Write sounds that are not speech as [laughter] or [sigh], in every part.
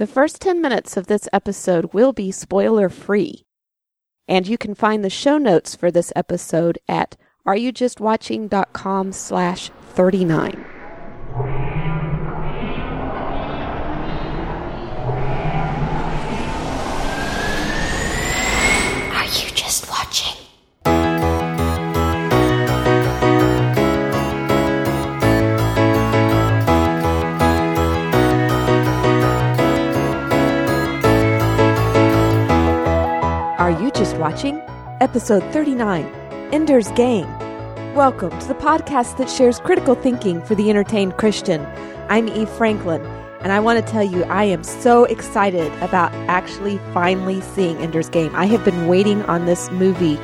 The first 10 minutes of this episode will be spoiler free. And you can find the show notes for this episode at areyoujustwatching.com slash 39. Just watching? Episode 39 Ender's Game. Welcome to the podcast that shares critical thinking for the entertained Christian. I'm Eve Franklin, and I want to tell you I am so excited about actually finally seeing Ender's Game. I have been waiting on this movie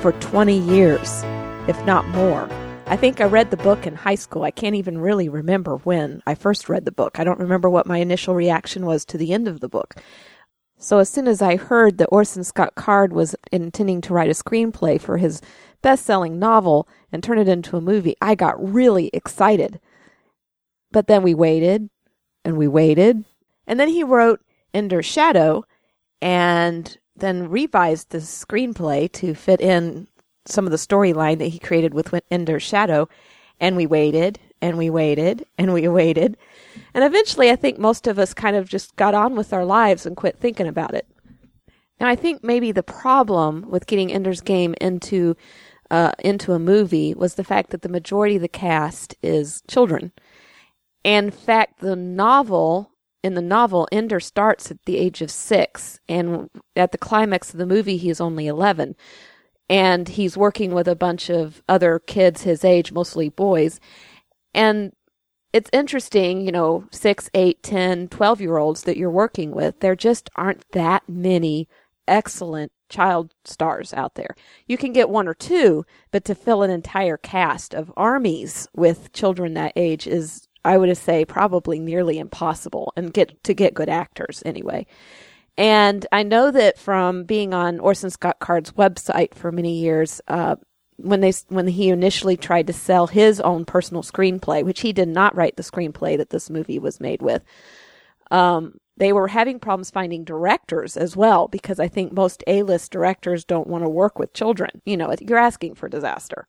for 20 years, if not more. I think I read the book in high school. I can't even really remember when I first read the book. I don't remember what my initial reaction was to the end of the book. So as soon as I heard that Orson Scott Card was intending to write a screenplay for his best-selling novel and turn it into a movie, I got really excited. But then we waited and we waited, and then he wrote Ender's Shadow and then revised the screenplay to fit in some of the storyline that he created with Ender's Shadow, and we waited and we waited and we waited. And eventually, I think most of us kind of just got on with our lives and quit thinking about it. Now, I think maybe the problem with getting Ender's Game into uh, into a movie was the fact that the majority of the cast is children. In fact, the novel in the novel, Ender starts at the age of six, and at the climax of the movie, he is only eleven, and he's working with a bunch of other kids his age, mostly boys, and it's interesting, you know, six, eight, ten, twelve year olds that you're working with. There just aren't that many excellent child stars out there. You can get one or two, but to fill an entire cast of armies with children that age is, I would say, probably nearly impossible and get to get good actors anyway. And I know that from being on Orson Scott Card's website for many years, uh, when they when he initially tried to sell his own personal screenplay, which he did not write the screenplay that this movie was made with. Um, they were having problems finding directors as well because I think most A-list directors don't want to work with children. You know, you're asking for disaster.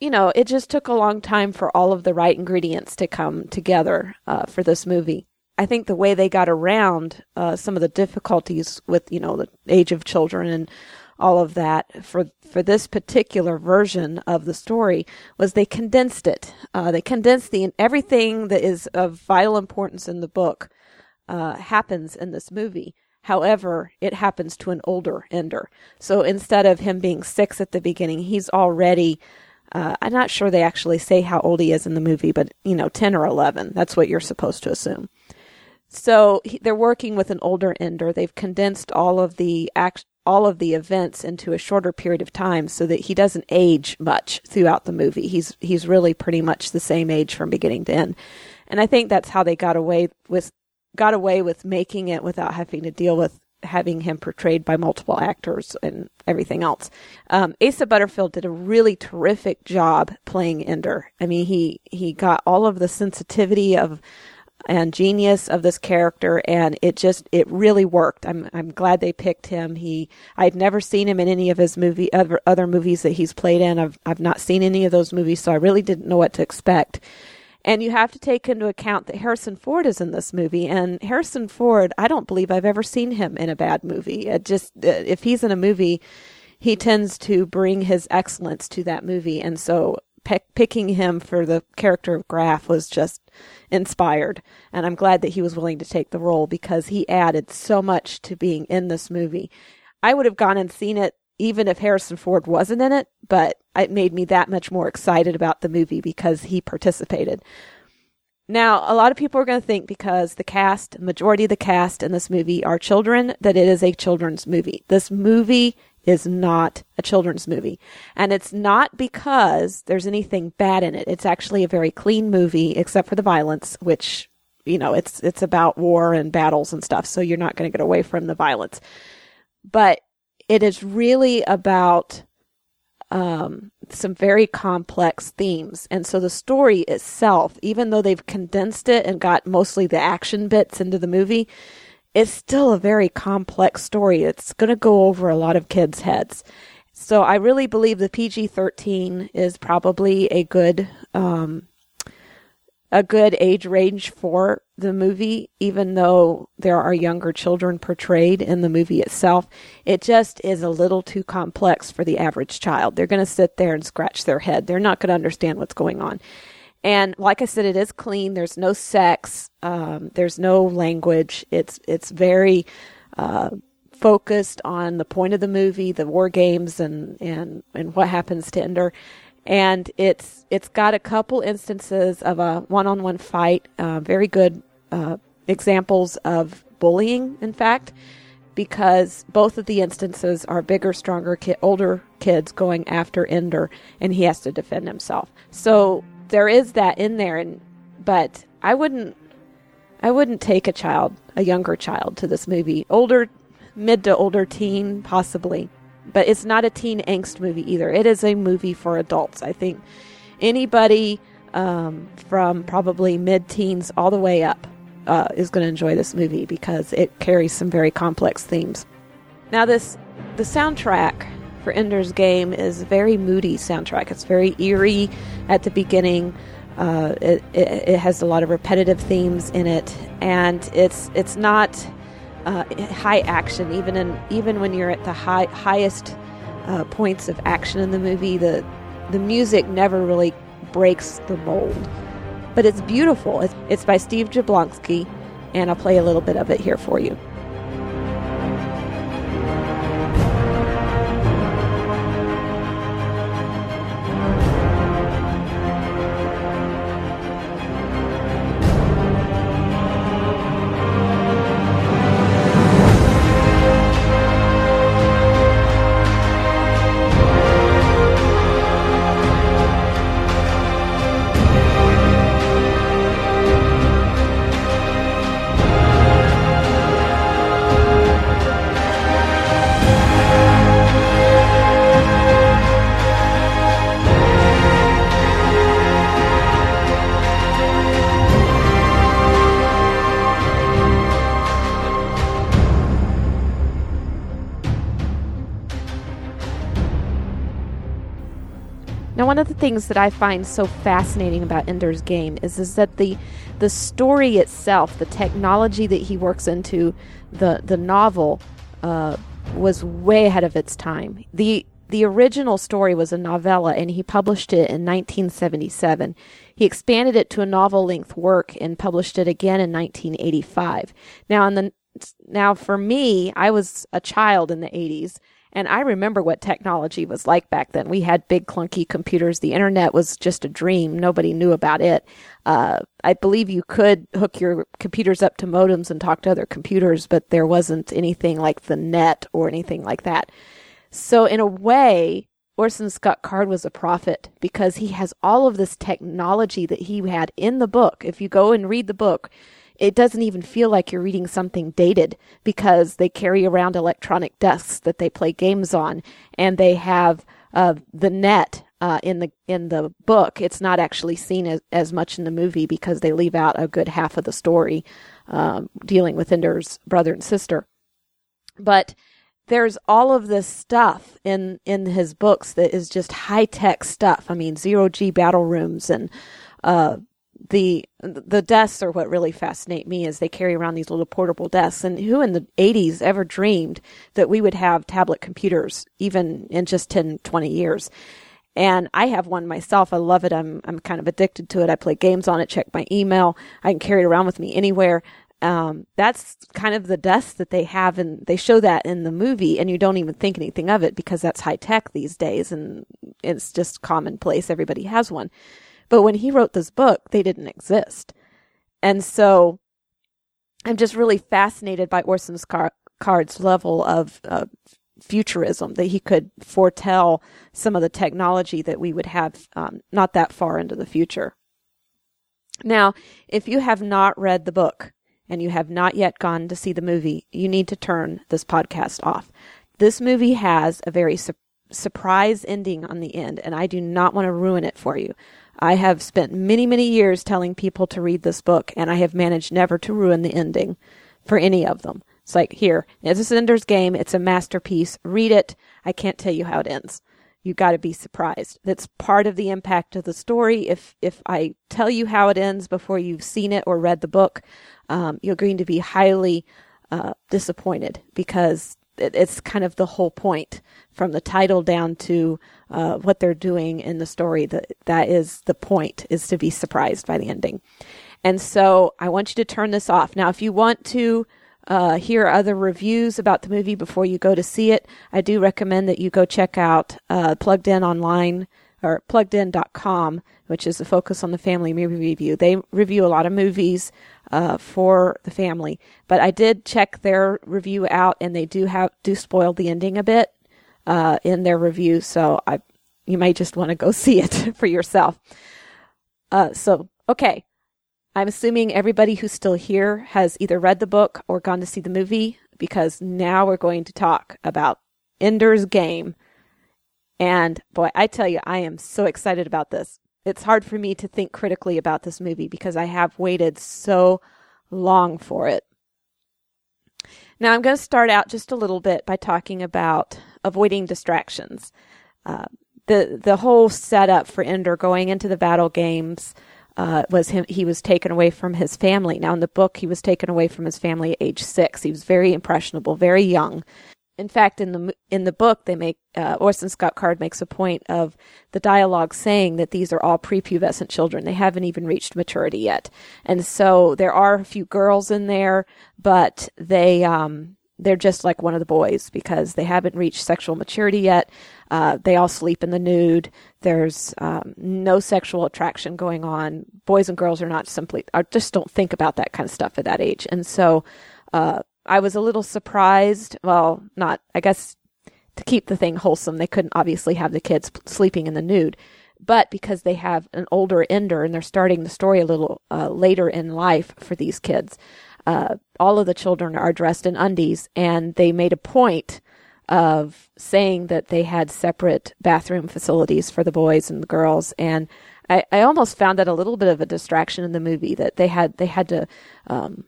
You know, it just took a long time for all of the right ingredients to come together uh, for this movie. I think the way they got around uh, some of the difficulties with, you know, the age of children and all of that for for this particular version of the story was they condensed it. Uh, they condensed the everything that is of vital importance in the book uh, happens in this movie. However, it happens to an older Ender. So instead of him being six at the beginning, he's already. Uh, I'm not sure they actually say how old he is in the movie, but you know, ten or eleven. That's what you're supposed to assume. So he, they're working with an older Ender. They've condensed all of the act, all of the events into a shorter period of time so that he doesn't age much throughout the movie. He's he's really pretty much the same age from beginning to end. And I think that's how they got away with got away with making it without having to deal with having him portrayed by multiple actors and everything else. Um, Asa Butterfield did a really terrific job playing Ender. I mean, he he got all of the sensitivity of and genius of this character and it just it really worked. I'm i'm glad they picked him. He i'd never seen him in any of his movie other other movies that he's played in. I've i've not seen any of those movies so i really didn't know what to expect. And you have to take into account that Harrison Ford is in this movie, and Harrison Ford, I don't believe I've ever seen him in a bad movie. It just uh, if he's in a movie, he tends to bring his excellence to that movie, and so pick, picking him for the character of Graff was just inspired. And I'm glad that he was willing to take the role because he added so much to being in this movie. I would have gone and seen it even if Harrison Ford wasn't in it, but it made me that much more excited about the movie because he participated. Now, a lot of people are going to think because the cast, majority of the cast in this movie are children, that it is a children's movie. This movie is not a children's movie. And it's not because there's anything bad in it. It's actually a very clean movie, except for the violence, which, you know, it's, it's about war and battles and stuff. So you're not going to get away from the violence. But it is really about um, some very complex themes. And so the story itself, even though they've condensed it and got mostly the action bits into the movie, it's still a very complex story. It's going to go over a lot of kids' heads. So I really believe the PG 13 is probably a good. Um, a good age range for the movie, even though there are younger children portrayed in the movie itself. It just is a little too complex for the average child. They're going to sit there and scratch their head. They're not going to understand what's going on. And like I said, it is clean. There's no sex. Um, there's no language. It's it's very uh, focused on the point of the movie, the war games, and and and what happens to Ender and it's it's got a couple instances of a one-on-one fight. Uh, very good uh, examples of bullying, in fact, because both of the instances are bigger, stronger, ki- older kids going after Ender, and he has to defend himself. So there is that in there, and but I wouldn't I wouldn't take a child, a younger child, to this movie. Older, mid to older teen, possibly but it's not a teen angst movie either. It is a movie for adults. I think anybody um, from probably mid teens all the way up uh, is going to enjoy this movie because it carries some very complex themes. Now, this the soundtrack for Ender's Game is very moody soundtrack. It's very eerie at the beginning. Uh, it, it, it has a lot of repetitive themes in it, and it's it's not uh, high action. Even in even when you're at the high highest uh, points of action in the movie, the the music never really breaks the mold. But it's beautiful. It's, it's by Steve Jablonsky, and I'll play a little bit of it here for you. Things that I find so fascinating about Ender's Game is, is that the the story itself, the technology that he works into the the novel, uh, was way ahead of its time. the The original story was a novella, and he published it in 1977. He expanded it to a novel length work and published it again in 1985. Now, in the now for me, I was a child in the 80s and I remember what technology was like back then. We had big clunky computers. The internet was just a dream. Nobody knew about it. Uh, I believe you could hook your computers up to modems and talk to other computers, but there wasn't anything like the net or anything like that. So in a way, Orson Scott Card was a prophet because he has all of this technology that he had in the book. If you go and read the book, it doesn't even feel like you're reading something dated because they carry around electronic desks that they play games on, and they have uh, the net uh, in the in the book. It's not actually seen as, as much in the movie because they leave out a good half of the story um, dealing with Ender's brother and sister. But there's all of this stuff in in his books that is just high tech stuff. I mean, zero G battle rooms and uh, the the desks are what really fascinate me is they carry around these little portable desks and who in the 80s ever dreamed that we would have tablet computers even in just 10 20 years and I have one myself. I love it. I'm I'm kind of addicted to it. I play games on it, check my email. I can carry it around with me anywhere. Um, that's kind of the desk that they have, and they show that in the movie, and you don't even think anything of it because that's high tech these days, and it's just commonplace. Everybody has one. But when he wrote this book, they didn't exist. And so I'm just really fascinated by Orson Card's level of uh, futurism, that he could foretell some of the technology that we would have um, not that far into the future. Now, if you have not read the book and you have not yet gone to see the movie, you need to turn this podcast off. This movie has a very su- surprise ending on the end, and I do not want to ruin it for you. I have spent many, many years telling people to read this book, and I have managed never to ruin the ending for any of them. It's like, here, it's a Ender's Game. It's a masterpiece. Read it. I can't tell you how it ends. You got to be surprised. That's part of the impact of the story. If if I tell you how it ends before you've seen it or read the book, um, you're going to be highly uh, disappointed because it, it's kind of the whole point from the title down to uh, what they're doing in the story. That that is the point is to be surprised by the ending. And so I want you to turn this off. Now, if you want to uh, hear other reviews about the movie before you go to see it, I do recommend that you go check out uh, Plugged In Online or pluggedin.com, which is a focus on the family movie review. They review a lot of movies uh, for the family, but I did check their review out, and they do have do spoil the ending a bit uh, in their review. So I, you may just want to go [laughs] see it for yourself. Uh, so okay, I'm assuming everybody who's still here has either read the book or gone to see the movie because now we're going to talk about Ender's Game. And boy, I tell you, I am so excited about this. It's hard for me to think critically about this movie because I have waited so long for it. Now, I'm going to start out just a little bit by talking about avoiding distractions. Uh, the the whole setup for Ender going into the battle games uh, was him. He was taken away from his family. Now in the book, he was taken away from his family at age six. He was very impressionable, very young. In fact, in the in the book, they make uh, Orson Scott Card makes a point of the dialogue saying that these are all prepubescent children. They haven't even reached maturity yet, and so there are a few girls in there, but they um, they're just like one of the boys because they haven't reached sexual maturity yet. Uh, they all sleep in the nude. There's um, no sexual attraction going on. Boys and girls are not simply, are, just don't think about that kind of stuff at that age. And so uh, I was a little surprised. Well, not, I guess to keep the thing wholesome, they couldn't obviously have the kids sleeping in the nude. But because they have an older ender and they're starting the story a little uh, later in life for these kids, uh, all of the children are dressed in undies, and they made a point of saying that they had separate bathroom facilities for the boys and the girls. And I, I almost found that a little bit of a distraction in the movie that they had they had to um,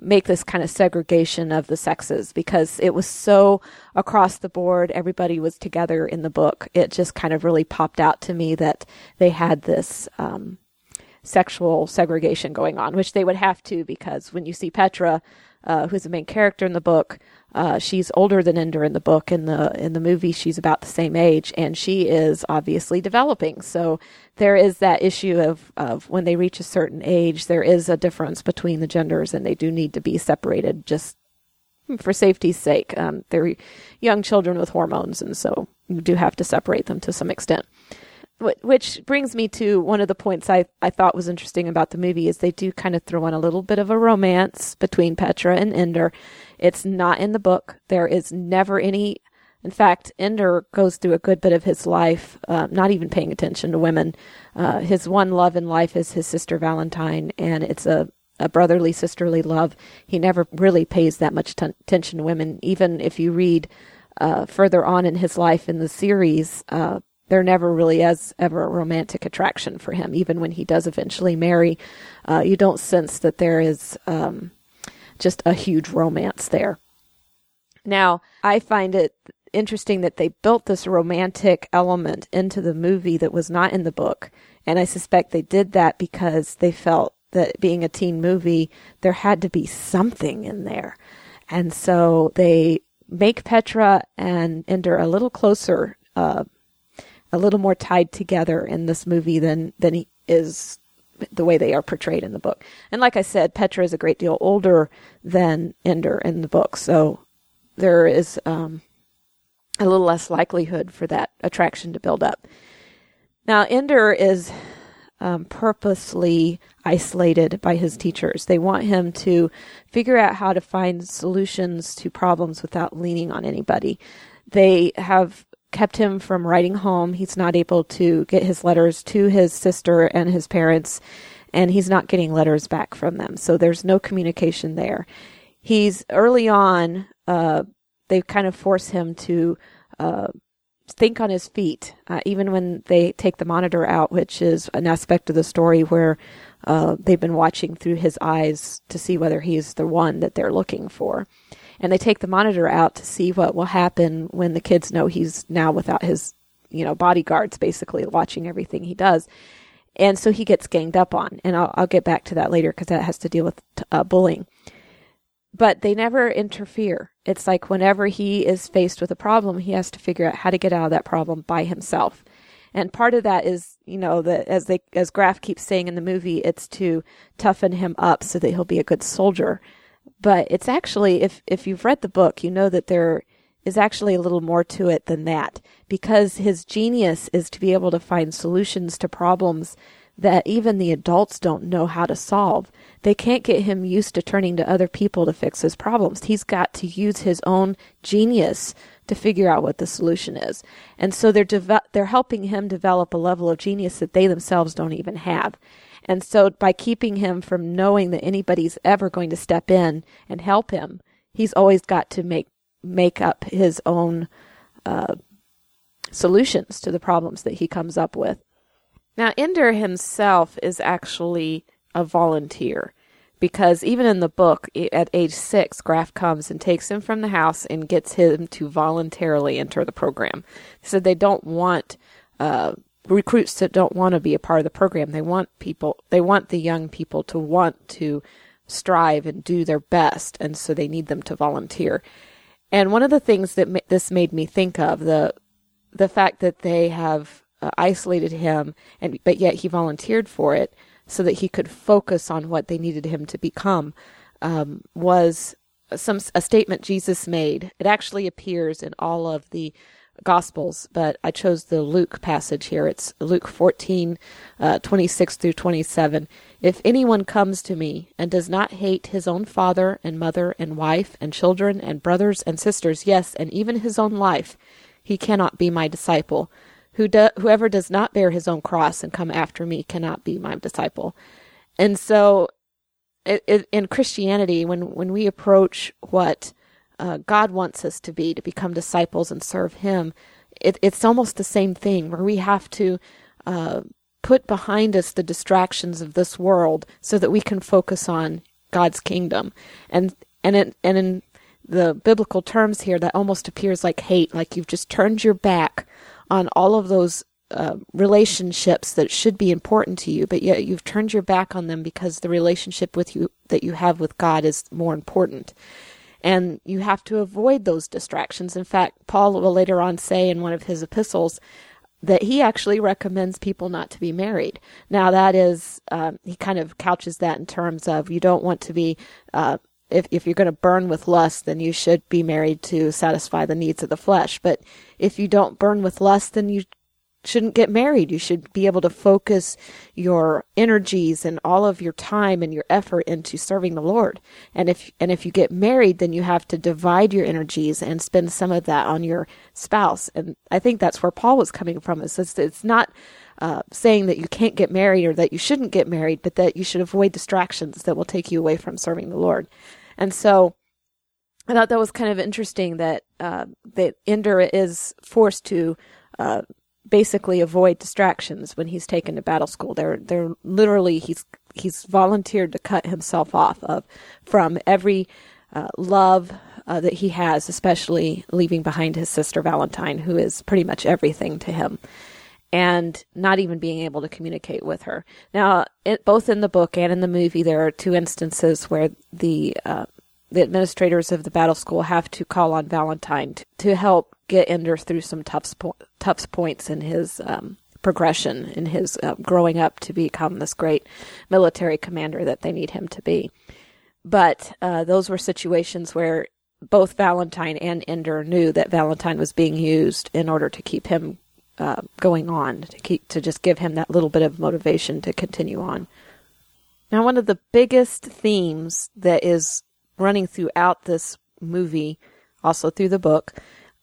make this kind of segregation of the sexes because it was so across the board. Everybody was together in the book. It just kind of really popped out to me that they had this. Um, sexual segregation going on, which they would have to because when you see Petra, uh, who's the main character in the book, uh, she's older than Ender in the book. In the in the movie, she's about the same age, and she is obviously developing. So there is that issue of of when they reach a certain age, there is a difference between the genders, and they do need to be separated just for safety's sake. Um, they're young children with hormones, and so you do have to separate them to some extent which brings me to one of the points I, I thought was interesting about the movie is they do kind of throw in a little bit of a romance between Petra and Ender. It's not in the book. There is never any. In fact, Ender goes through a good bit of his life, uh, not even paying attention to women. Uh, his one love in life is his sister Valentine, and it's a, a brotherly, sisterly love. He never really pays that much t- attention to women. Even if you read uh, further on in his life in the series, uh, there never really is ever a romantic attraction for him. Even when he does eventually marry, uh, you don't sense that there is um, just a huge romance there. Now, I find it interesting that they built this romantic element into the movie that was not in the book. And I suspect they did that because they felt that being a teen movie, there had to be something in there. And so they make Petra and Ender a little closer uh, a little more tied together in this movie than than he is the way they are portrayed in the book. And like I said, Petra is a great deal older than Ender in the book, so there is um, a little less likelihood for that attraction to build up. Now, Ender is um, purposely isolated by his teachers. They want him to figure out how to find solutions to problems without leaning on anybody. They have kept him from writing home. He's not able to get his letters to his sister and his parents, and he's not getting letters back from them. So there's no communication there. He's early on, uh, they kind of force him to uh, think on his feet, uh, even when they take the monitor out, which is an aspect of the story where uh, they've been watching through his eyes to see whether he's the one that they're looking for. And they take the monitor out to see what will happen when the kids know he's now without his, you know, bodyguards basically watching everything he does. And so he gets ganged up on. And I'll, I'll get back to that later because that has to deal with uh, bullying but they never interfere. It's like whenever he is faced with a problem, he has to figure out how to get out of that problem by himself. And part of that is, you know, that as they as Graff keeps saying in the movie, it's to toughen him up so that he'll be a good soldier. But it's actually if if you've read the book, you know that there is actually a little more to it than that because his genius is to be able to find solutions to problems that even the adults don't know how to solve. They can't get him used to turning to other people to fix his problems. He's got to use his own genius to figure out what the solution is. And so they're deve- they're helping him develop a level of genius that they themselves don't even have. And so by keeping him from knowing that anybody's ever going to step in and help him, he's always got to make make up his own uh, solutions to the problems that he comes up with. Now, Ender himself is actually a volunteer because even in the book, at age six, Graff comes and takes him from the house and gets him to voluntarily enter the program. Said they don't want uh, recruits that don't want to be a part of the program. They want people, they want the young people to want to strive and do their best, and so they need them to volunteer. And one of the things that ma- this made me think of the the fact that they have uh, isolated him, and but yet he volunteered for it so that he could focus on what they needed him to become. Um, was some a statement Jesus made. It actually appears in all of the Gospels, but I chose the Luke passage here. It's Luke 14, uh, 26 through 27. If anyone comes to me and does not hate his own father and mother and wife and children and brothers and sisters, yes, and even his own life, he cannot be my disciple. Who do, whoever does not bear his own cross and come after me cannot be my disciple. And so, it, it, in Christianity, when when we approach what uh, God wants us to be, to become disciples and serve Him, it, it's almost the same thing where we have to uh, put behind us the distractions of this world so that we can focus on God's kingdom. And and it, and in the biblical terms here, that almost appears like hate, like you've just turned your back on all of those uh, relationships that should be important to you, but yet you've turned your back on them because the relationship with you that you have with God is more important. And you have to avoid those distractions. In fact, Paul will later on say in one of his epistles that he actually recommends people not to be married. Now, that is, um, he kind of couches that in terms of you don't want to be uh, if, if you're going to burn with lust, then you should be married to satisfy the needs of the flesh. But if you don't burn with lust, then you shouldn't get married. You should be able to focus your energies and all of your time and your effort into serving the Lord. And if and if you get married, then you have to divide your energies and spend some of that on your spouse. And I think that's where Paul was coming from. It's it's, it's not uh, saying that you can't get married or that you shouldn't get married, but that you should avoid distractions that will take you away from serving the Lord. And so I thought that was kind of interesting that uh, that Ender is forced to uh, basically avoid distractions when he's taken to battle school. They're they're literally he's he's volunteered to cut himself off of from every uh, love uh, that he has, especially leaving behind his sister Valentine, who is pretty much everything to him and not even being able to communicate with her. Now, it, both in the book and in the movie, there are two instances where the uh, the administrators of the battle school have to call on Valentine to, to help get Ender through some tough tough points in his um, progression in his uh, growing up to become this great military commander that they need him to be. But uh, those were situations where both Valentine and Ender knew that Valentine was being used in order to keep him uh, going on to keep to just give him that little bit of motivation to continue on. Now, one of the biggest themes that is running throughout this movie, also through the book,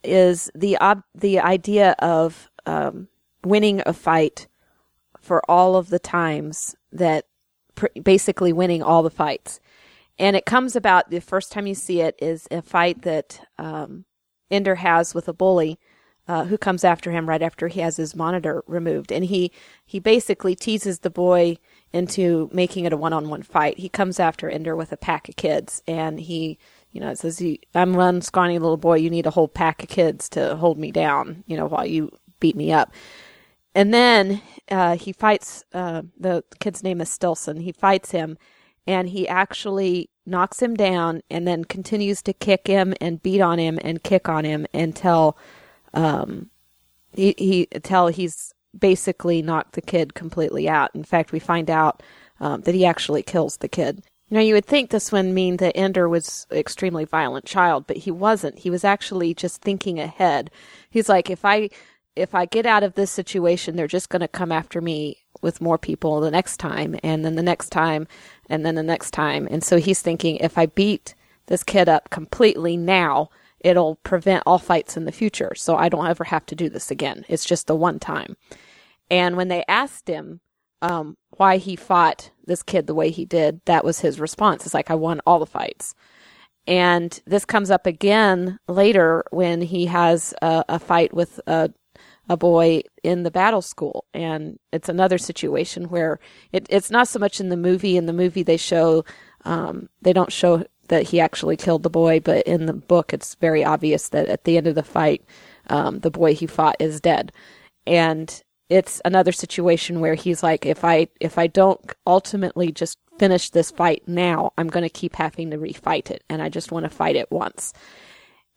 is the ob- the idea of um, winning a fight for all of the times that pr- basically winning all the fights. And it comes about the first time you see it is a fight that um, Ender has with a bully uh, who comes after him right after he has his monitor removed, and he he basically teases the boy into making it a one-on-one fight. He comes after Ender with a pack of kids, and he you know says, "I'm one scrawny little boy. You need a whole pack of kids to hold me down. You know while you beat me up." And then uh, he fights. Uh, the kid's name is Stilson. He fights him, and he actually knocks him down, and then continues to kick him and beat on him and kick on him until um, he, he until he's basically knocked the kid completely out. In fact, we find out um, that he actually kills the kid. Now, you would think this would mean that Ender was an extremely violent child, but he wasn't. He was actually just thinking ahead. He's like, if I if I get out of this situation, they're just going to come after me with more people the next time, and then the next time, and then the next time. And so he's thinking, if I beat this kid up completely now, it'll prevent all fights in the future. So I don't ever have to do this again. It's just the one time. And when they asked him um, why he fought this kid the way he did, that was his response. It's like, I won all the fights. And this comes up again later when he has a, a fight with a, a boy in the battle school. And it's another situation where it, it's not so much in the movie. In the movie, they show, um, they don't show that he actually killed the boy, but in the book, it's very obvious that at the end of the fight, um, the boy he fought is dead, and it's another situation where he's like, if I if I don't ultimately just finish this fight now, I'm going to keep having to refight it, and I just want to fight it once.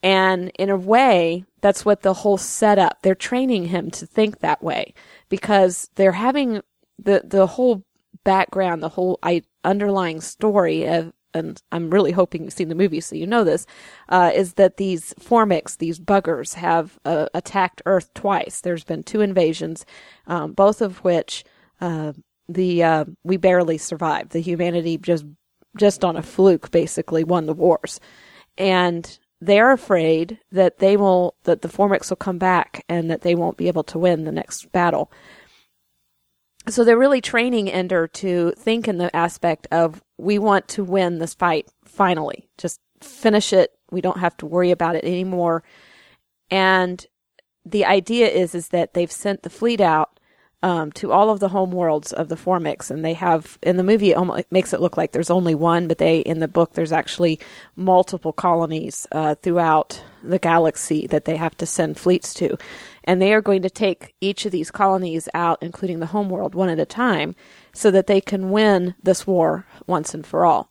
And in a way, that's what the whole setup. They're training him to think that way because they're having the the whole background, the whole I, underlying story of and I'm really hoping you've seen the movie so you know this, uh, is that these Formics, these buggers, have uh, attacked Earth twice. There's been two invasions, um, both of which uh, the uh, we barely survived. The humanity just just on a fluke basically won the wars, and they're afraid that they will that the Formics will come back and that they won't be able to win the next battle so they're really training Ender to think in the aspect of we want to win this fight finally. Just finish it. We don't have to worry about it anymore. And the idea is is that they've sent the fleet out um, to all of the home worlds of the Formics, and they have in the movie it, almost, it makes it look like there's only one, but they in the book there's actually multiple colonies uh, throughout the galaxy that they have to send fleets to, and they are going to take each of these colonies out, including the homeworld, one at a time, so that they can win this war once and for all.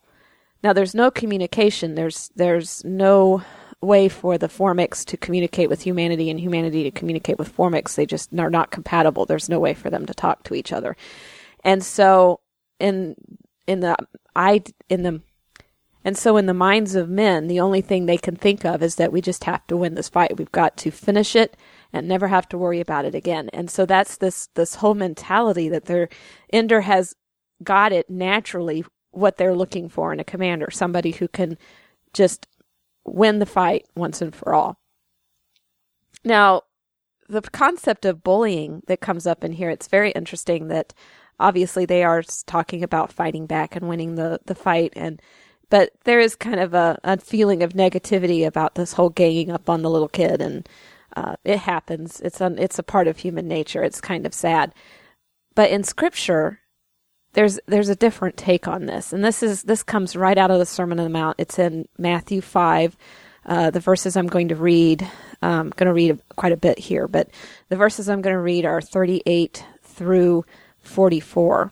Now, there's no communication. There's there's no way for the Formics to communicate with humanity and humanity to communicate with Formics. They just are not compatible. There's no way for them to talk to each other. And so in in the I in the and so in the minds of men, the only thing they can think of is that we just have to win this fight. We've got to finish it and never have to worry about it again. And so that's this this whole mentality that their Ender has got it naturally what they're looking for in a commander, somebody who can just win the fight once and for all. Now, the concept of bullying that comes up in here, it's very interesting that obviously they are talking about fighting back and winning the, the fight and but there is kind of a, a feeling of negativity about this whole ganging up on the little kid and uh, it happens. It's an, it's a part of human nature. It's kind of sad. But in scripture, there's there's a different take on this, and this is this comes right out of the Sermon on the Mount. It's in Matthew five. Uh, the verses I'm going to read, I'm um, going to read quite a bit here, but the verses I'm going to read are 38 through 44.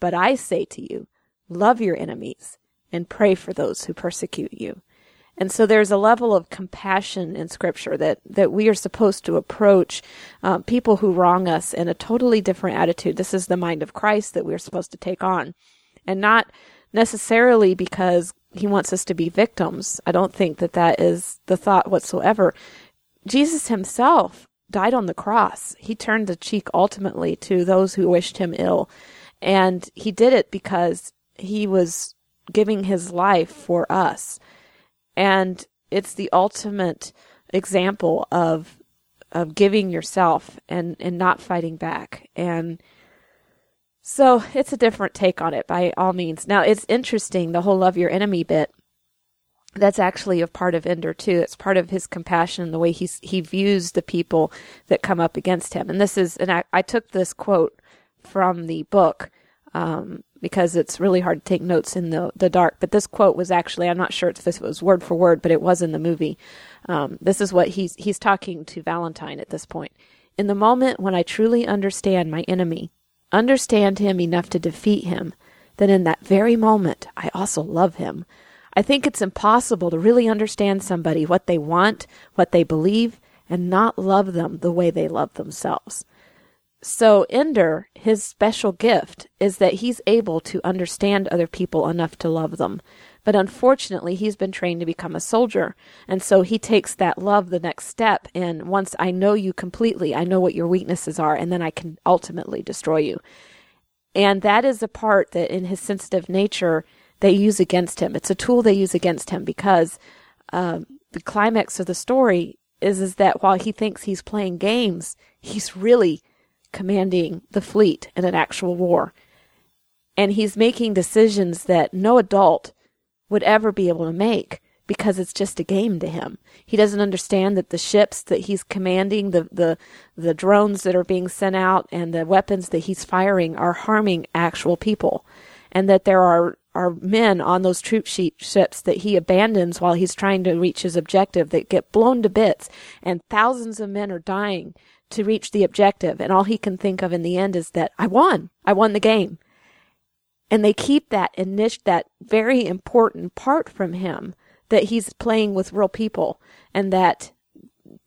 But I say to you, love your enemies and pray for those who persecute you. And so there's a level of compassion in Scripture that, that we are supposed to approach uh, people who wrong us in a totally different attitude. This is the mind of Christ that we're supposed to take on. And not necessarily because he wants us to be victims. I don't think that that is the thought whatsoever. Jesus himself died on the cross. He turned the cheek ultimately to those who wished him ill. And he did it because he was giving his life for us. And it's the ultimate example of of giving yourself and and not fighting back. And so it's a different take on it by all means. Now it's interesting the whole love your enemy bit. That's actually a part of Ender too. It's part of his compassion, the way he he views the people that come up against him. And this is, and I, I took this quote from the book um, because it's really hard to take notes in the the dark. But this quote was actually, I'm not sure if this was word for word, but it was in the movie. Um, this is what he's he's talking to Valentine at this point. In the moment when I truly understand my enemy, understand him enough to defeat him, then in that very moment I also love him. I think it's impossible to really understand somebody, what they want, what they believe, and not love them the way they love themselves. So, Ender, his special gift is that he's able to understand other people enough to love them. But unfortunately, he's been trained to become a soldier. And so he takes that love the next step. And once I know you completely, I know what your weaknesses are, and then I can ultimately destroy you. And that is a part that in his sensitive nature they use against him. It's a tool they use against him because um, the climax of the story is is that while he thinks he's playing games, he's really commanding the fleet in an actual war. And he's making decisions that no adult would ever be able to make because it's just a game to him. He doesn't understand that the ships that he's commanding, the, the, the drones that are being sent out, and the weapons that he's firing are harming actual people. And that there are, are men on those troop ships that he abandons while he's trying to reach his objective that get blown to bits, and thousands of men are dying to reach the objective. And all he can think of in the end is that I won. I won the game and they keep that init- that very important part from him that he's playing with real people and that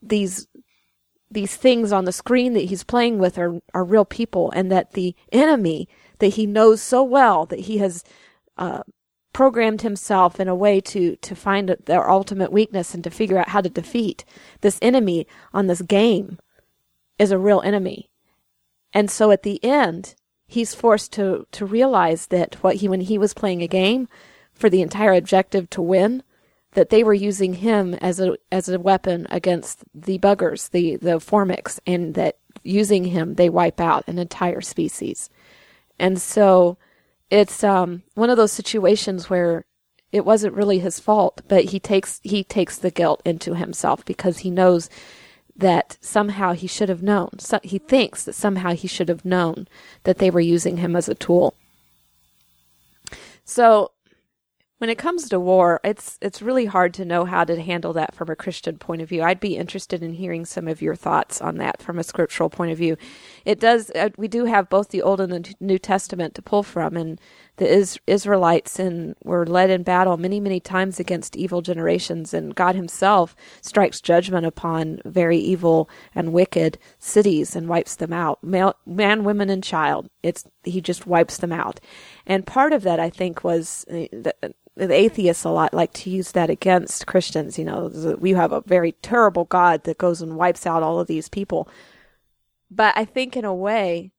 these these things on the screen that he's playing with are are real people and that the enemy that he knows so well that he has uh, programmed himself in a way to to find their ultimate weakness and to figure out how to defeat this enemy on this game is a real enemy. And so at the end he's forced to to realize that what he when he was playing a game for the entire objective to win that they were using him as a as a weapon against the buggers the the formics and that using him they wipe out an entire species. And so it's um, one of those situations where it wasn't really his fault but he takes he takes the guilt into himself because he knows that somehow he should have known. So he thinks that somehow he should have known that they were using him as a tool. So when it comes to war, it's it's really hard to know how to handle that from a Christian point of view. I'd be interested in hearing some of your thoughts on that from a scriptural point of view. It does uh, we do have both the Old and the New Testament to pull from, and the Is- Israelites and were led in battle many many times against evil generations, and God Himself strikes judgment upon very evil and wicked cities and wipes them out, Male, man, women, and child. It's He just wipes them out, and part of that I think was. Uh, the, the atheists a lot like to use that against Christians. You know, we have a very terrible God that goes and wipes out all of these people. But I think in a way,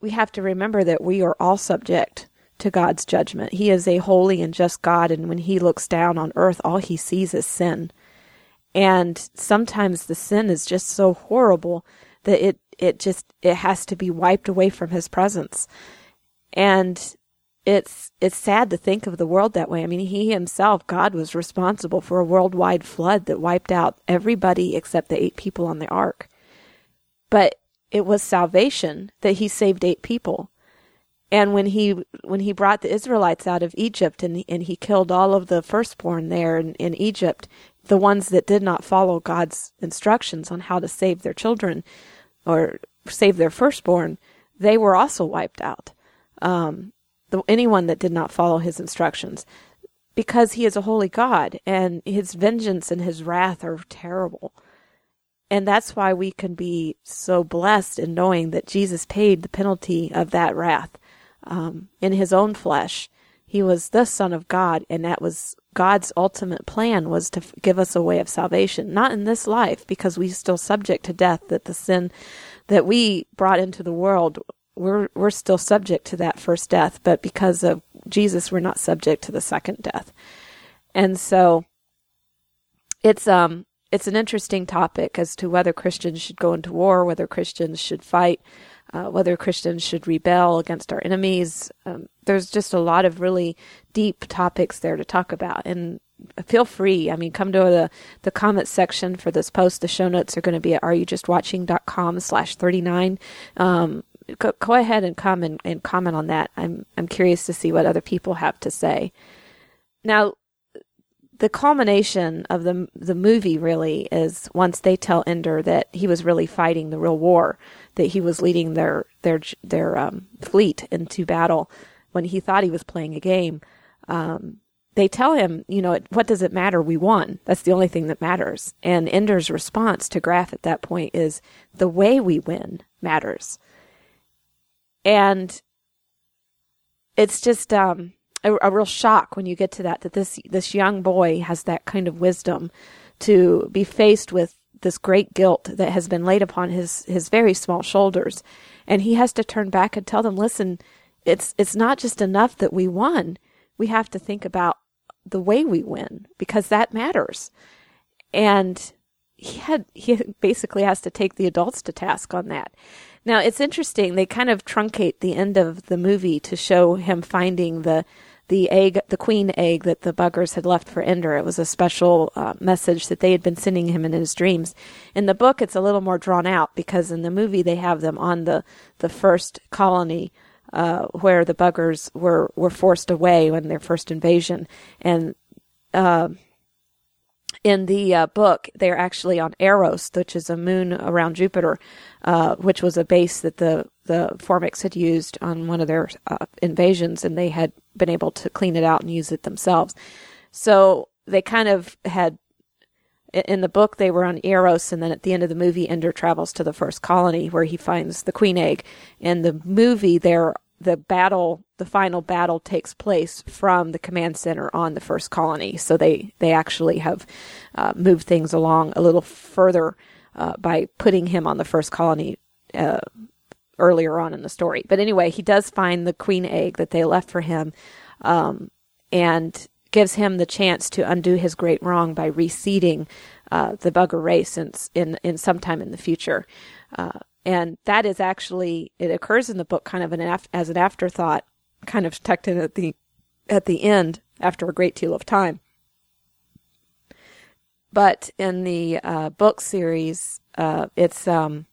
we have to remember that we are all subject to God's judgment. He is a holy and just God, and when He looks down on earth, all He sees is sin. And sometimes the sin is just so horrible that it, it just, it has to be wiped away from His presence. And it's it's sad to think of the world that way. I mean, he himself, God was responsible for a worldwide flood that wiped out everybody except the eight people on the ark. But it was salvation that he saved eight people. And when he when he brought the Israelites out of Egypt and and he killed all of the firstborn there in, in Egypt, the ones that did not follow God's instructions on how to save their children or save their firstborn, they were also wiped out. Um, the, anyone that did not follow his instructions because he is a holy God and his vengeance and his wrath are terrible. And that's why we can be so blessed in knowing that Jesus paid the penalty of that wrath um, in his own flesh. He was the Son of God, and that was God's ultimate plan was to give us a way of salvation, not in this life because we're still subject to death that the sin that we brought into the world we're we're still subject to that first death, but because of Jesus we're not subject to the second death. And so it's um it's an interesting topic as to whether Christians should go into war, whether Christians should fight, uh, whether Christians should rebel against our enemies. Um, there's just a lot of really deep topics there to talk about. And feel free. I mean, come to the, the comment section for this post. The show notes are going to be at areyoujustwatching.com slash 39. Um, go, go, ahead and come and, and comment on that. I'm, I'm curious to see what other people have to say. Now, the culmination of the the movie really is once they tell Ender that he was really fighting the real war, that he was leading their their their um, fleet into battle when he thought he was playing a game. Um, they tell him, you know, what does it matter? We won. That's the only thing that matters. And Ender's response to Graf at that point is the way we win matters. And it's just um, a, a real shock when you get to that that this this young boy has that kind of wisdom to be faced with this great guilt that has been laid upon his his very small shoulders. And he has to turn back and tell them listen it's it's not just enough that we won. We have to think about the way we win because that matters. And he had he basically has to take the adults to task on that now it's interesting they kind of truncate the end of the movie to show him finding the the egg, the queen egg that the buggers had left for Ender. It was a special uh, message that they had been sending him in his dreams. In the book, it's a little more drawn out because in the movie they have them on the the first colony. Uh, where the buggers were, were forced away when their first invasion, and uh, in the uh, book, they're actually on Eros, which is a moon around Jupiter, uh, which was a base that the the Formics had used on one of their uh, invasions, and they had been able to clean it out and use it themselves. So they kind of had in the book they were on Eros, and then at the end of the movie, Ender travels to the first colony where he finds the queen egg. In the movie, there the battle, the final battle, takes place from the command center on the first colony. So they they actually have uh, moved things along a little further uh, by putting him on the first colony. Uh, earlier on in the story. But anyway, he does find the queen egg that they left for him um, and gives him the chance to undo his great wrong by reseeding uh, the bugger race in, in, in sometime in the future. And that is actually, it occurs in the book kind of an af- as an afterthought, kind of tucked in at the, at the end after a great deal of time. But in the uh, book series, uh, it's um,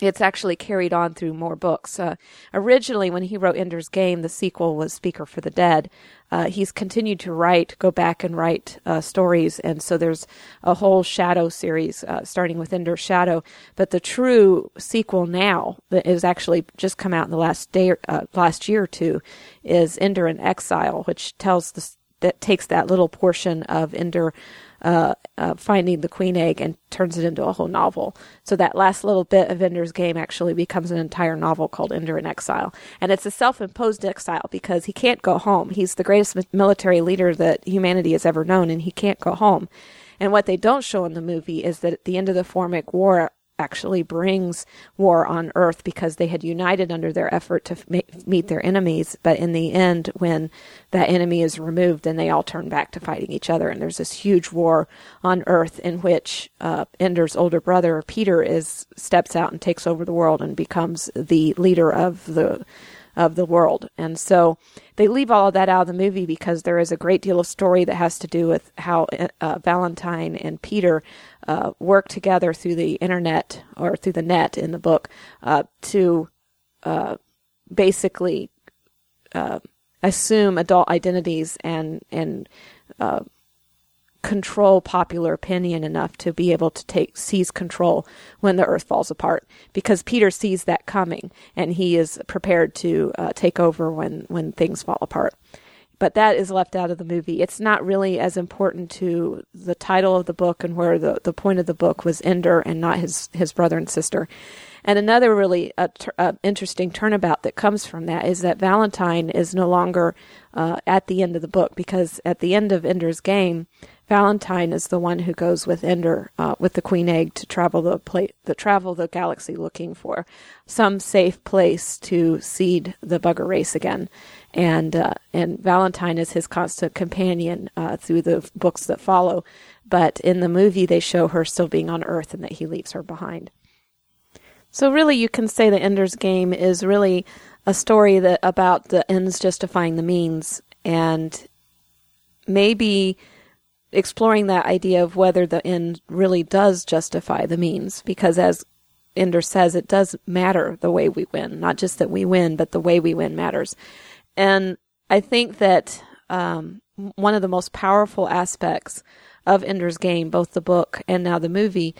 it's actually carried on through more books. Uh, originally, when he wrote Ender's Game, the sequel was Speaker for the Dead. Uh, he's continued to write, go back and write uh, stories, and so there's a whole Shadow series uh, starting with Ender's Shadow. But the true sequel now that is actually just come out in the last day, uh, last year or two, is Ender in Exile, which tells the that takes that little portion of Ender uh, uh, finding the queen egg and turns it into a whole novel. So that last little bit of Ender's game actually becomes an entire novel called Ender in Exile. And it's a self imposed exile because he can't go home. He's the greatest military leader that humanity has ever known, and he can't go home. And what they don't show in the movie is that at the end of the Formic War, actually brings war on earth because they had united under their effort to meet their enemies. But in the end when that enemy is removed then they all turn back to fighting each other. And there's this huge war on earth in which uh, ender's older brother peter is steps out and takes over the world and becomes the leader of the of the world. And so they leave all of that out of the movie because there is a great deal of story that has to do with how uh, Valentine and Peter uh, work together through the internet or through the net in the book uh, to uh, basically uh, assume adult identities and and uh, control popular opinion enough to be able to take seize control when the earth falls apart because Peter sees that coming and he is prepared to uh, take over when when things fall apart but that is left out of the movie. It's not really as important to the title of the book and where the, the point of the book was Ender and not his, his brother and sister. And another really uh, uh, interesting turnabout that comes from that is that Valentine is no longer uh, at the end of the book because at the end of Ender's game, Valentine is the one who goes with Ender uh, with the Queen Egg to travel the the travel the galaxy looking for some safe place to seed the bugger race again, and uh, and Valentine is his constant companion uh, through the books that follow. But in the movie, they show her still being on Earth and that he leaves her behind. So really, you can say that Ender's Game is really a story that about the ends justifying the means, and maybe exploring that idea of whether the end really does justify the means, because as Ender says, it does matter the way we win. Not just that we win, but the way we win matters. And I think that um, one of the most powerful aspects of Ender's Game, both the book and now the movie,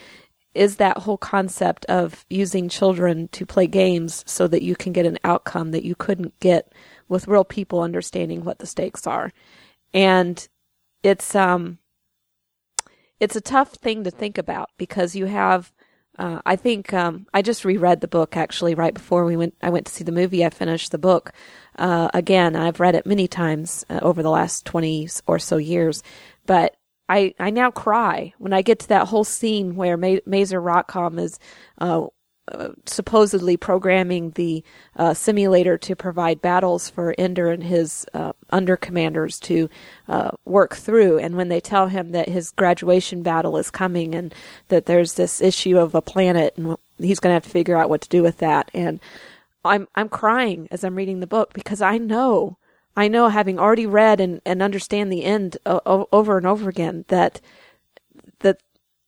is that whole concept of using children to play games so that you can get an outcome that you couldn't get with real people understanding what the stakes are. And it's um it's a tough thing to think about because you have uh, I think um, I just reread the book actually right before we went. I went to see the movie. I finished the book uh, again. I've read it many times uh, over the last twenty or so years, but I I now cry when I get to that whole scene where Ma- Mazer Rackham is uh, uh, supposedly programming the uh, simulator to provide battles for Ender and his under commanders to uh, work through. And when they tell him that his graduation battle is coming and that there's this issue of a planet and he's going to have to figure out what to do with that, and I'm I'm crying as I'm reading the book because I know I know having already read and, and understand the end o- over and over again that that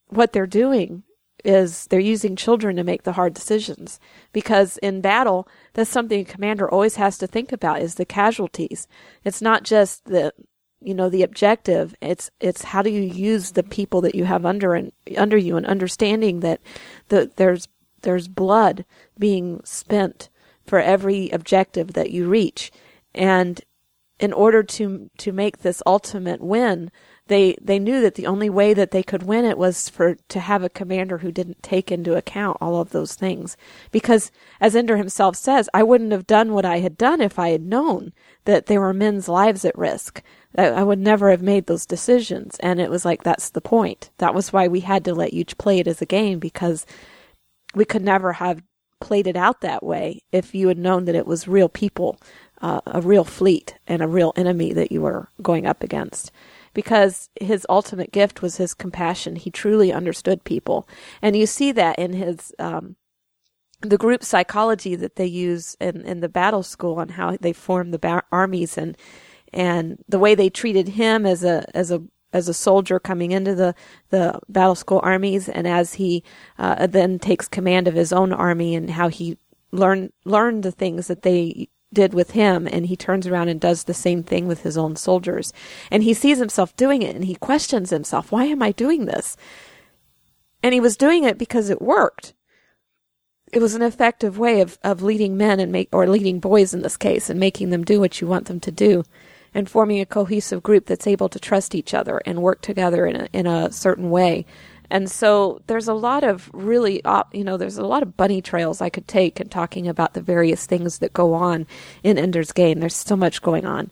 what they're doing is they're using children to make the hard decisions. Because in battle that's something a commander always has to think about is the casualties. It's not just the you know the objective. It's it's how do you use the people that you have under and under you and understanding that the there's there's blood being spent for every objective that you reach. And in order to to make this ultimate win they they knew that the only way that they could win it was for to have a commander who didn't take into account all of those things. Because as Ender himself says I wouldn't have done what I had done if I had known that there were men's lives at risk. I, I would never have made those decisions. And it was like that's the point. That was why we had to let you play it as a game because we could never have played it out that way if you had known that it was real people uh, a real fleet and a real enemy that you were going up against because his ultimate gift was his compassion. He truly understood people. And you see that in his, um, the group psychology that they use in, in the battle school and how they form the ba- armies and, and the way they treated him as a, as a, as a soldier coming into the, the battle school armies and as he, uh, then takes command of his own army and how he learned, learned the things that they did with him and he turns around and does the same thing with his own soldiers. And he sees himself doing it and he questions himself why am i doing this? And he was doing it because it worked. It was an effective way of, of leading men and make or leading boys in this case and making them do what you want them to do and forming a cohesive group that's able to trust each other and work together in a, in a certain way and so there's a lot of really, you know, there's a lot of bunny trails I could take in talking about the various things that go on in Ender's Game. There's so much going on.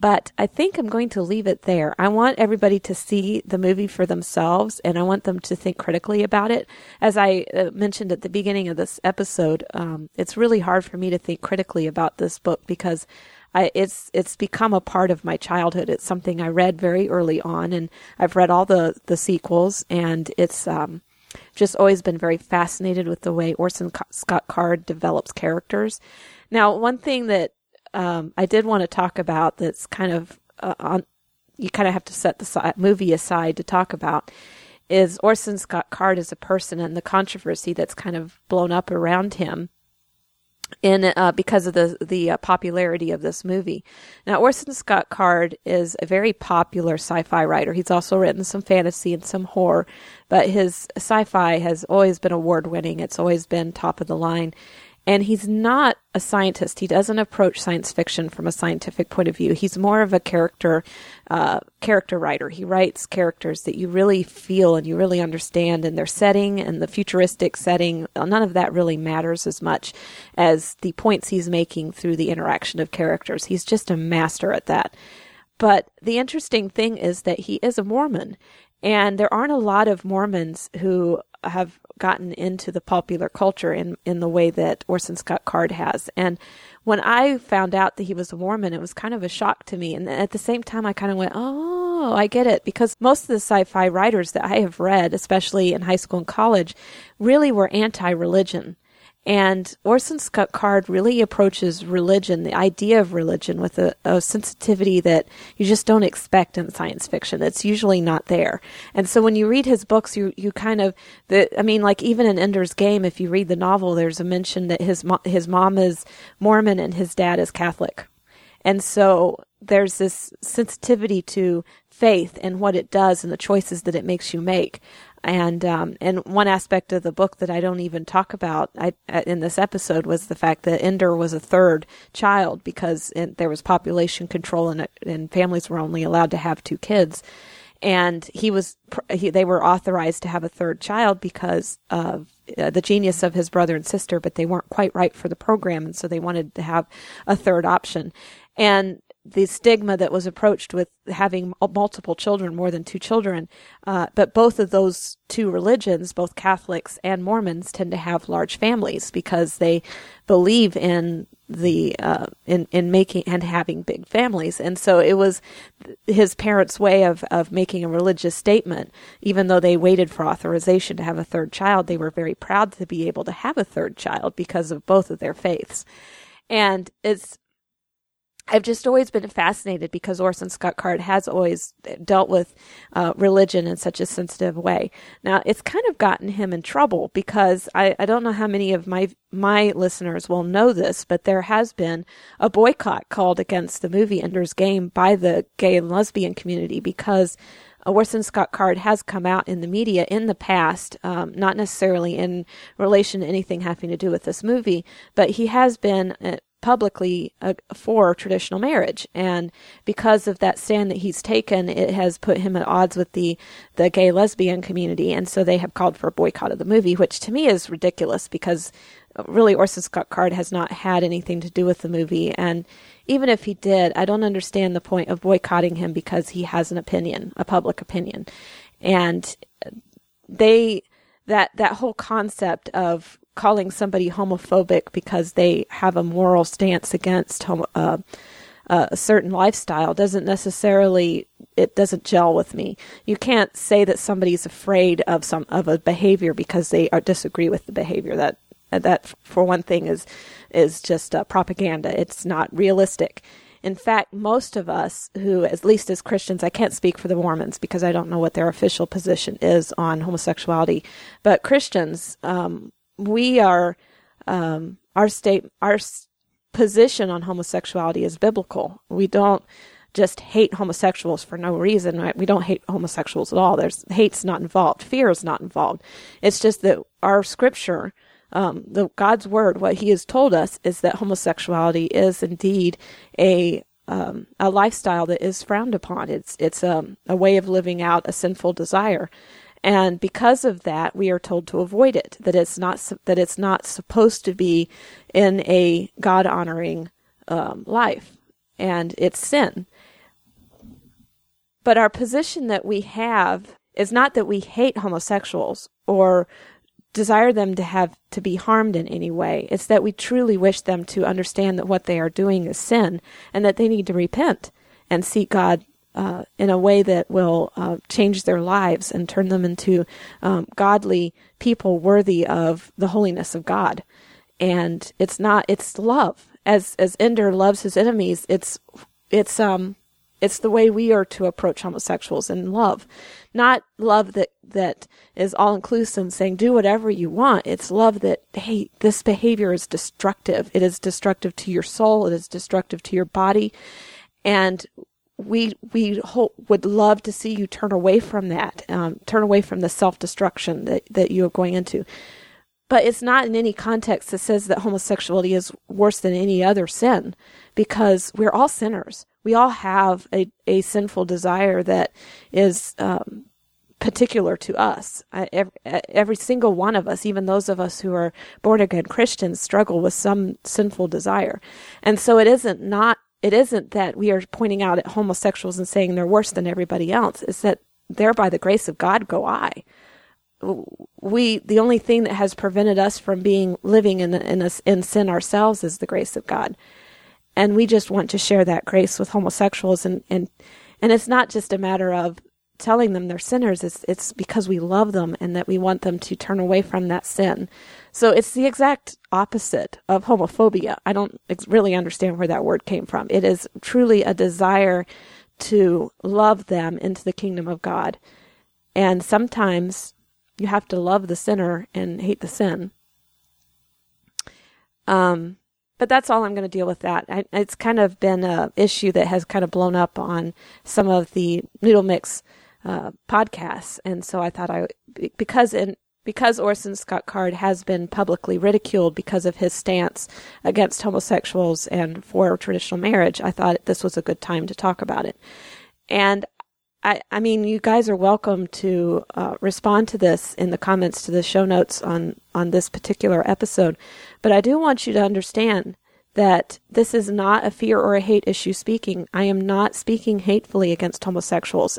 But I think I'm going to leave it there. I want everybody to see the movie for themselves and I want them to think critically about it. As I uh, mentioned at the beginning of this episode, um, it's really hard for me to think critically about this book because I, it's it's become a part of my childhood. It's something I read very early on, and I've read all the the sequels, and it's um, just always been very fascinated with the way Orson Scott Card develops characters. Now, one thing that um, I did want to talk about that's kind of uh, on, you kind of have to set the movie aside to talk about is Orson Scott Card as a person and the controversy that's kind of blown up around him in uh, because of the the uh, popularity of this movie. Now, Orson Scott Card is a very popular sci-fi writer. He's also written some fantasy and some horror, but his sci-fi has always been award-winning. It's always been top of the line, and he's not a scientist. He doesn't approach science fiction from a scientific point of view. He's more of a character uh, character writer. He writes characters that you really feel and you really understand in their setting and the futuristic setting. None of that really matters as much as the points he's making through the interaction of characters. He's just a master at that. But the interesting thing is that he is a Mormon, and there aren't a lot of Mormons who have gotten into the popular culture in, in the way that Orson Scott Card has. And when I found out that he was a Mormon, it was kind of a shock to me. And at the same time, I kind of went, oh, I get it. Because most of the sci fi writers that I have read, especially in high school and college, really were anti religion. And Orson Scott Card really approaches religion, the idea of religion, with a, a, sensitivity that you just don't expect in science fiction. It's usually not there. And so when you read his books, you, you kind of, the, I mean, like even in Ender's Game, if you read the novel, there's a mention that his, his mom is Mormon and his dad is Catholic. And so there's this sensitivity to faith and what it does and the choices that it makes you make. And um, and one aspect of the book that I don't even talk about I, in this episode was the fact that Ender was a third child because it, there was population control and and families were only allowed to have two kids, and he was he, they were authorized to have a third child because of uh, the genius of his brother and sister, but they weren't quite right for the program, and so they wanted to have a third option. And the stigma that was approached with having multiple children, more than two children. Uh, but both of those two religions, both Catholics and Mormons, tend to have large families because they believe in the uh, in in making and having big families. And so it was his parents' way of of making a religious statement. Even though they waited for authorization to have a third child, they were very proud to be able to have a third child because of both of their faiths. And it's I've just always been fascinated because Orson Scott Card has always dealt with uh, religion in such a sensitive way. Now, it's kind of gotten him in trouble because I, I don't know how many of my my listeners will know this, but there has been a boycott called against the movie Ender's Game by the gay and lesbian community because Orson Scott Card has come out in the media in the past, um, not necessarily in relation to anything having to do with this movie, but he has been uh, publicly uh, for traditional marriage. And because of that stand that he's taken it has put him at odds with the the gay lesbian community. And so they have called for a boycott of the movie which to me is ridiculous because uh, really Orson Scott Card has not had anything to do with the movie. And even if he did I don't understand the point of boycotting him because he has an opinion a public opinion. And they that that whole concept of calling somebody homophobic because they have a moral stance against homo, uh, uh, a certain lifestyle doesn't necessarily it doesn't gel with me. You can't say that somebody's afraid of some of a behavior because they are, disagree with the behavior. That that for one thing is is just uh, propaganda. It's not realistic. In fact, most of us who, at least as Christians, I can't speak for the Mormons because I don't know what their official position is on homosexuality, but Christians, um, we are um, our state our position on homosexuality is biblical. We don't just hate homosexuals for no reason. Right? We don't hate homosexuals at all. There's hate's not involved. Fear is not involved. It's just that our scripture, um, the God's word, what He has told us is that homosexuality is indeed a um, a lifestyle that is frowned upon. It's it's um, a way of living out a sinful desire, and because of that, we are told to avoid it. That it's not that it's not supposed to be in a God honoring um, life, and it's sin. But our position that we have is not that we hate homosexuals or desire them to have to be harmed in any way. It's that we truly wish them to understand that what they are doing is sin and that they need to repent and seek God uh, in a way that will uh, change their lives and turn them into um, godly people worthy of the holiness of God. And it's not, it's love. As, as Ender loves his enemies, it's, it's, um, it's the way we are to approach homosexuals in love. Not love that, that is all inclusive saying, do whatever you want. It's love that, hey, this behavior is destructive. It is destructive to your soul. It is destructive to your body. And we we hope, would love to see you turn away from that, um, turn away from the self destruction that that you are going into. but it's not in any context that says that homosexuality is worse than any other sin because we're all sinners. We all have a, a sinful desire that is um, particular to us. Every, every, single one of us, even those of us who are born again Christians, struggle with some sinful desire. And so it isn't not it isn't that we are pointing out at homosexuals and saying they're worse than everybody else. It's that there by the grace of God go I we the only thing that has prevented us from being living in in, a, in sin ourselves is the grace of God, and we just want to share that grace with homosexuals and and and it's not just a matter of telling them they're sinners. It's it's because we love them and that we want them to turn away from that sin. So it's the exact opposite of homophobia. I don't really understand where that word came from. It is truly a desire to love them into the kingdom of God. And sometimes you have to love the sinner and hate the sin. Um, but that's all I'm going to deal with that. I, it's kind of been a issue that has kind of blown up on some of the Noodle Mix uh, podcasts, and so I thought I because in because Orson Scott Card has been publicly ridiculed because of his stance against homosexuals and for traditional marriage, I thought this was a good time to talk about it. And I, I mean, you guys are welcome to uh, respond to this in the comments to the show notes on, on this particular episode. But I do want you to understand that this is not a fear or a hate issue speaking. I am not speaking hatefully against homosexuals.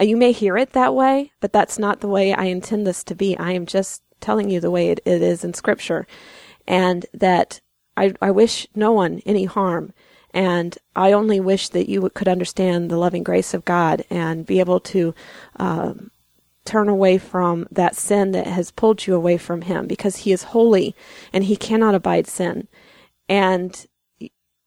You may hear it that way, but that's not the way I intend this to be. I am just telling you the way it, it is in Scripture. And that I, I wish no one any harm. And I only wish that you could understand the loving grace of God and be able to uh, turn away from that sin that has pulled you away from Him because He is holy and He cannot abide sin. And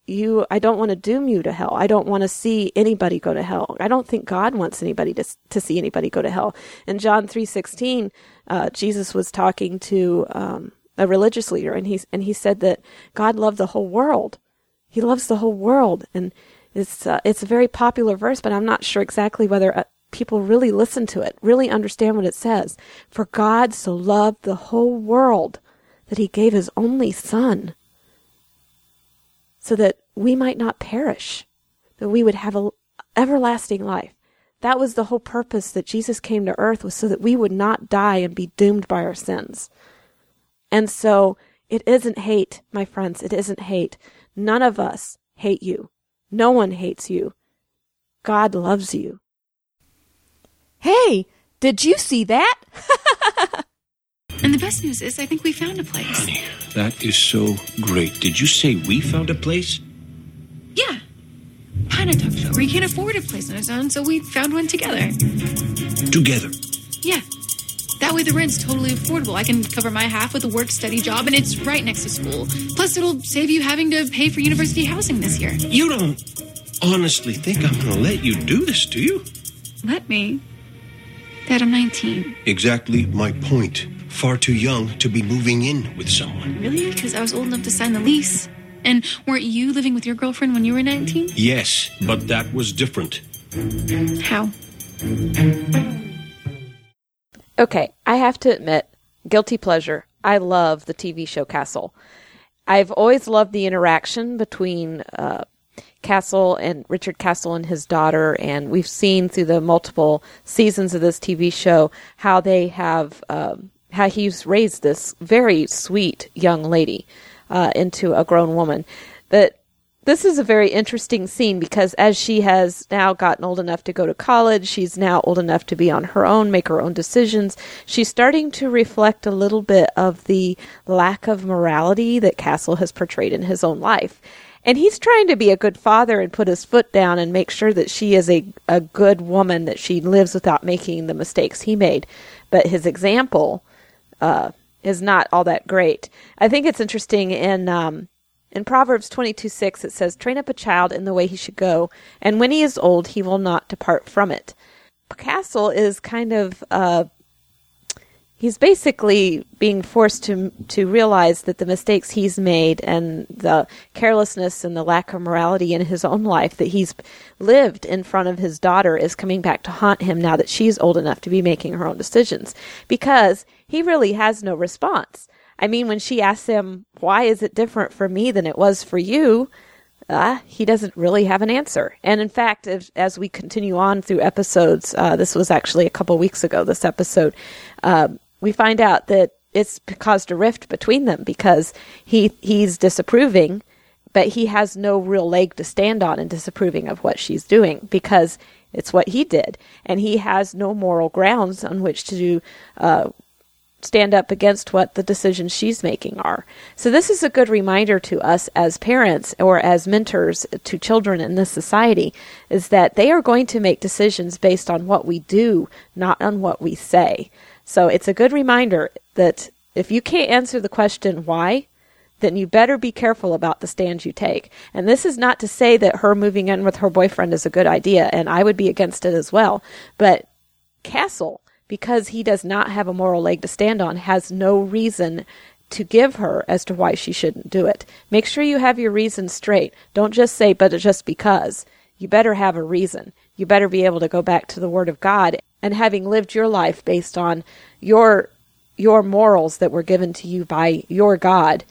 you, I don't want to doom you to hell. I don't want to see anybody go to hell. I don't think God wants anybody to to see anybody go to hell. In John three sixteen, uh, Jesus was talking to um, a religious leader, and he and he said that God loved the whole world, he loves the whole world, and it's uh, it's a very popular verse, but I'm not sure exactly whether uh, people really listen to it, really understand what it says. For God so loved the whole world that He gave His only Son, so that we might not perish, that we would have a everlasting life. That was the whole purpose that Jesus came to earth was so that we would not die and be doomed by our sins. And so it isn't hate, my friends. It isn't hate. None of us hate you. No one hates you. God loves you. Hey, did you see that? [laughs] and the best news is, I think we found a place. Honey, that is so great. Did you say we found a place? Yeah. Pat and I talked over. He can't afford a place on his own, so we found one together. Together? Yeah. That way the rent's totally affordable. I can cover my half with a work study job and it's right next to school. Plus it'll save you having to pay for university housing this year. You don't honestly think I'm going to let you do this, do you? Let me. Dad, I'm 19. Exactly my point. Far too young to be moving in with someone. Really? Because I was old enough to sign the lease. And weren't you living with your girlfriend when you were 19? Yes, but that was different. How? Okay, I have to admit, guilty pleasure. I love the TV show Castle. I've always loved the interaction between uh, Castle and Richard Castle and his daughter, and we've seen through the multiple seasons of this TV show how they have um, how he's raised this very sweet young lady uh, into a grown woman. But this is a very interesting scene because as she has now gotten old enough to go to college, she's now old enough to be on her own, make her own decisions. She's starting to reflect a little bit of the lack of morality that Castle has portrayed in his own life. And he's trying to be a good father and put his foot down and make sure that she is a, a good woman, that she lives without making the mistakes he made. But his example uh, is not all that great. I think it's interesting in um, in Proverbs 22 6, it says, Train up a child in the way he should go, and when he is old, he will not depart from it. Castle is kind of, uh, he's basically being forced to, to realize that the mistakes he's made and the carelessness and the lack of morality in his own life that he's lived in front of his daughter is coming back to haunt him now that she's old enough to be making her own decisions because he really has no response. I mean, when she asks him, why is it different for me than it was for you? Uh, he doesn't really have an answer. And in fact, as, as we continue on through episodes, uh, this was actually a couple weeks ago, this episode, uh, we find out that it's caused a rift between them because he he's disapproving, but he has no real leg to stand on in disapproving of what she's doing because it's what he did, and he has no moral grounds on which to uh, stand up against what the decisions she's making are. So this is a good reminder to us as parents or as mentors to children in this society is that they are going to make decisions based on what we do, not on what we say. So it's a good reminder that if you can't answer the question why, then you better be careful about the stand you take. And this is not to say that her moving in with her boyfriend is a good idea, and I would be against it as well. But Castle, because he does not have a moral leg to stand on, has no reason to give her as to why she shouldn't do it. Make sure you have your reasons straight. Don't just say, but just because. You better have a reason. You better be able to go back to the Word of God and having lived your life based on your your morals that were given to you by your God,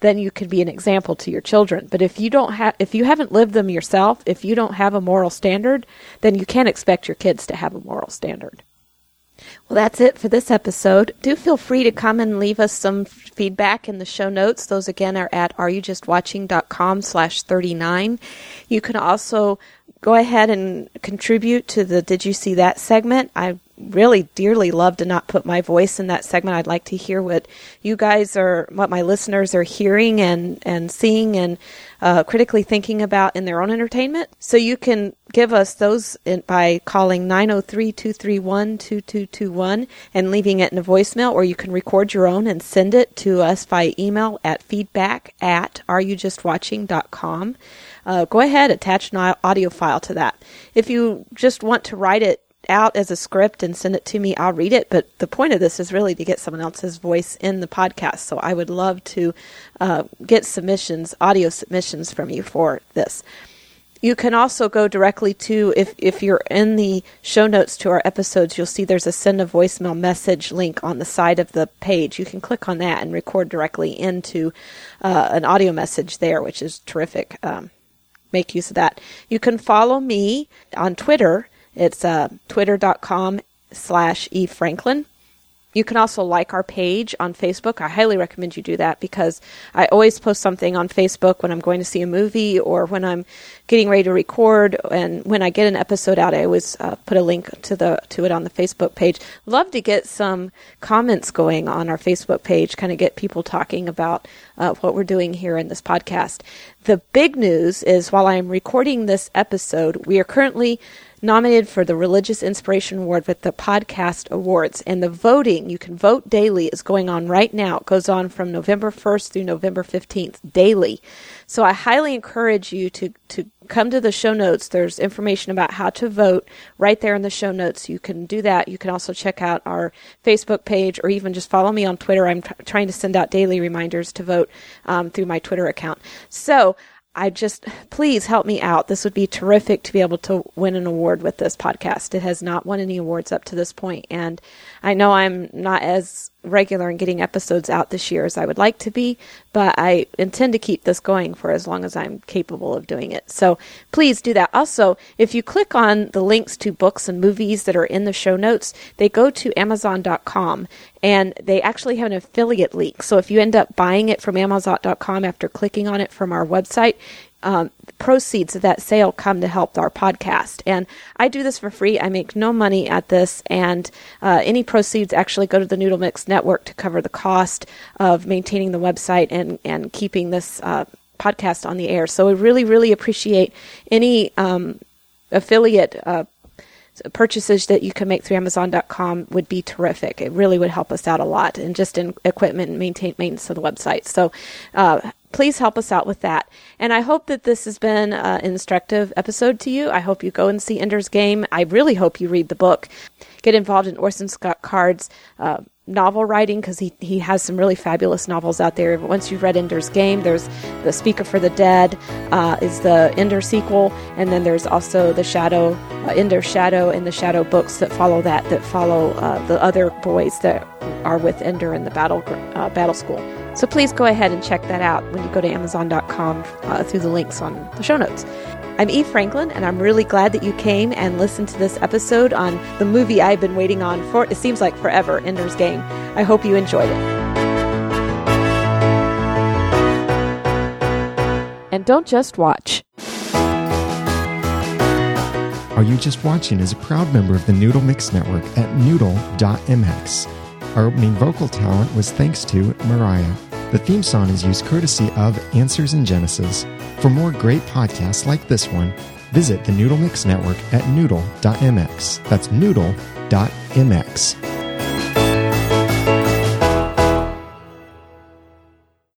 then you could be an example to your children. But if you don't have if you haven't lived them yourself, if you don't have a moral standard, then you can't expect your kids to have a moral standard. Well, that's it for this episode. Do feel free to come and leave us some feedback in the show notes. Those again are at areyoujustwatching.com slash 39. You can also go ahead and contribute to the Did You See That segment. I really dearly love to not put my voice in that segment. I'd like to hear what you guys are, what my listeners are hearing and, and seeing and uh, critically thinking about in their own entertainment. So you can give us those in, by calling 903 231 2221 and leaving it in a voicemail, or you can record your own and send it to us by email at feedback at areyoujustwatching.com uh, go ahead, attach an audio file to that. If you just want to write it out as a script and send it to me, I'll read it. But the point of this is really to get someone else's voice in the podcast. So I would love to uh, get submissions, audio submissions from you for this. You can also go directly to if if you're in the show notes to our episodes, you'll see there's a send a voicemail message link on the side of the page. You can click on that and record directly into uh, an audio message there, which is terrific. Um, make use of that. You can follow me on Twitter. It's uh, twitter.com slash efranklin. You can also like our page on Facebook. I highly recommend you do that because I always post something on Facebook when I'm going to see a movie or when I'm getting ready to record. And when I get an episode out, I always uh, put a link to the to it on the Facebook page. Love to get some comments going on our Facebook page, kind of get people talking about uh, what we're doing here in this podcast. The big news is while I'm recording this episode, we are currently nominated for the Religious Inspiration Award with the Podcast Awards. And the voting, you can vote daily, is going on right now. It goes on from November 1st through November 15th daily. So I highly encourage you to, to come to the show notes. There's information about how to vote right there in the show notes. You can do that. You can also check out our Facebook page or even just follow me on Twitter. I'm t- trying to send out daily reminders to vote um, through my Twitter account. So I just, please help me out. This would be terrific to be able to win an award with this podcast. It has not won any awards up to this point, and I know I'm not as regular in getting episodes out this year as I would like to be, but I intend to keep this going for as long as I'm capable of doing it. So please do that. Also, if you click on the links to books and movies that are in the show notes, they go to Amazon.com and they actually have an affiliate link. So if you end up buying it from Amazon.com after clicking on it from our website, um, proceeds of that sale come to help our podcast. And I do this for free. I make no money at this, and uh, any proceeds actually go to the Noodle Mix Network to cover the cost of maintaining the website and and keeping this. Uh, podcast on the air. So we really, really appreciate any um, affiliate uh, purchases that you can make through Amazon.com would be terrific. It really would help us out a lot, and just in equipment and maintain maintenance of the website. So, uh, please help us out with that. And I hope that this has been an instructive episode to you. I hope you go and see Ender's Game. I really hope you read the book. Get involved in Orson Scott Card's uh, novel writing because he, he has some really fabulous novels out there. Once you've read Ender's Game, there's The Speaker for the Dead, uh, is the Ender sequel, and then there's also the Shadow, uh, Ender Shadow, and the Shadow books that follow that, that follow uh, the other boys that are with Ender in the battle uh, battle school. So please go ahead and check that out when you go to Amazon.com uh, through the links on the show notes. I'm Eve Franklin, and I'm really glad that you came and listened to this episode on the movie I've been waiting on for, it seems like forever, Ender's Game. I hope you enjoyed it. And don't just watch. Are You Just Watching is a proud member of the Noodle Mix Network at noodle.mx. Our opening vocal talent was thanks to Mariah. The theme song is used courtesy of Answers in Genesis. For more great podcasts like this one, visit the Noodle Mix Network at noodle.mx. That's noodle.mx.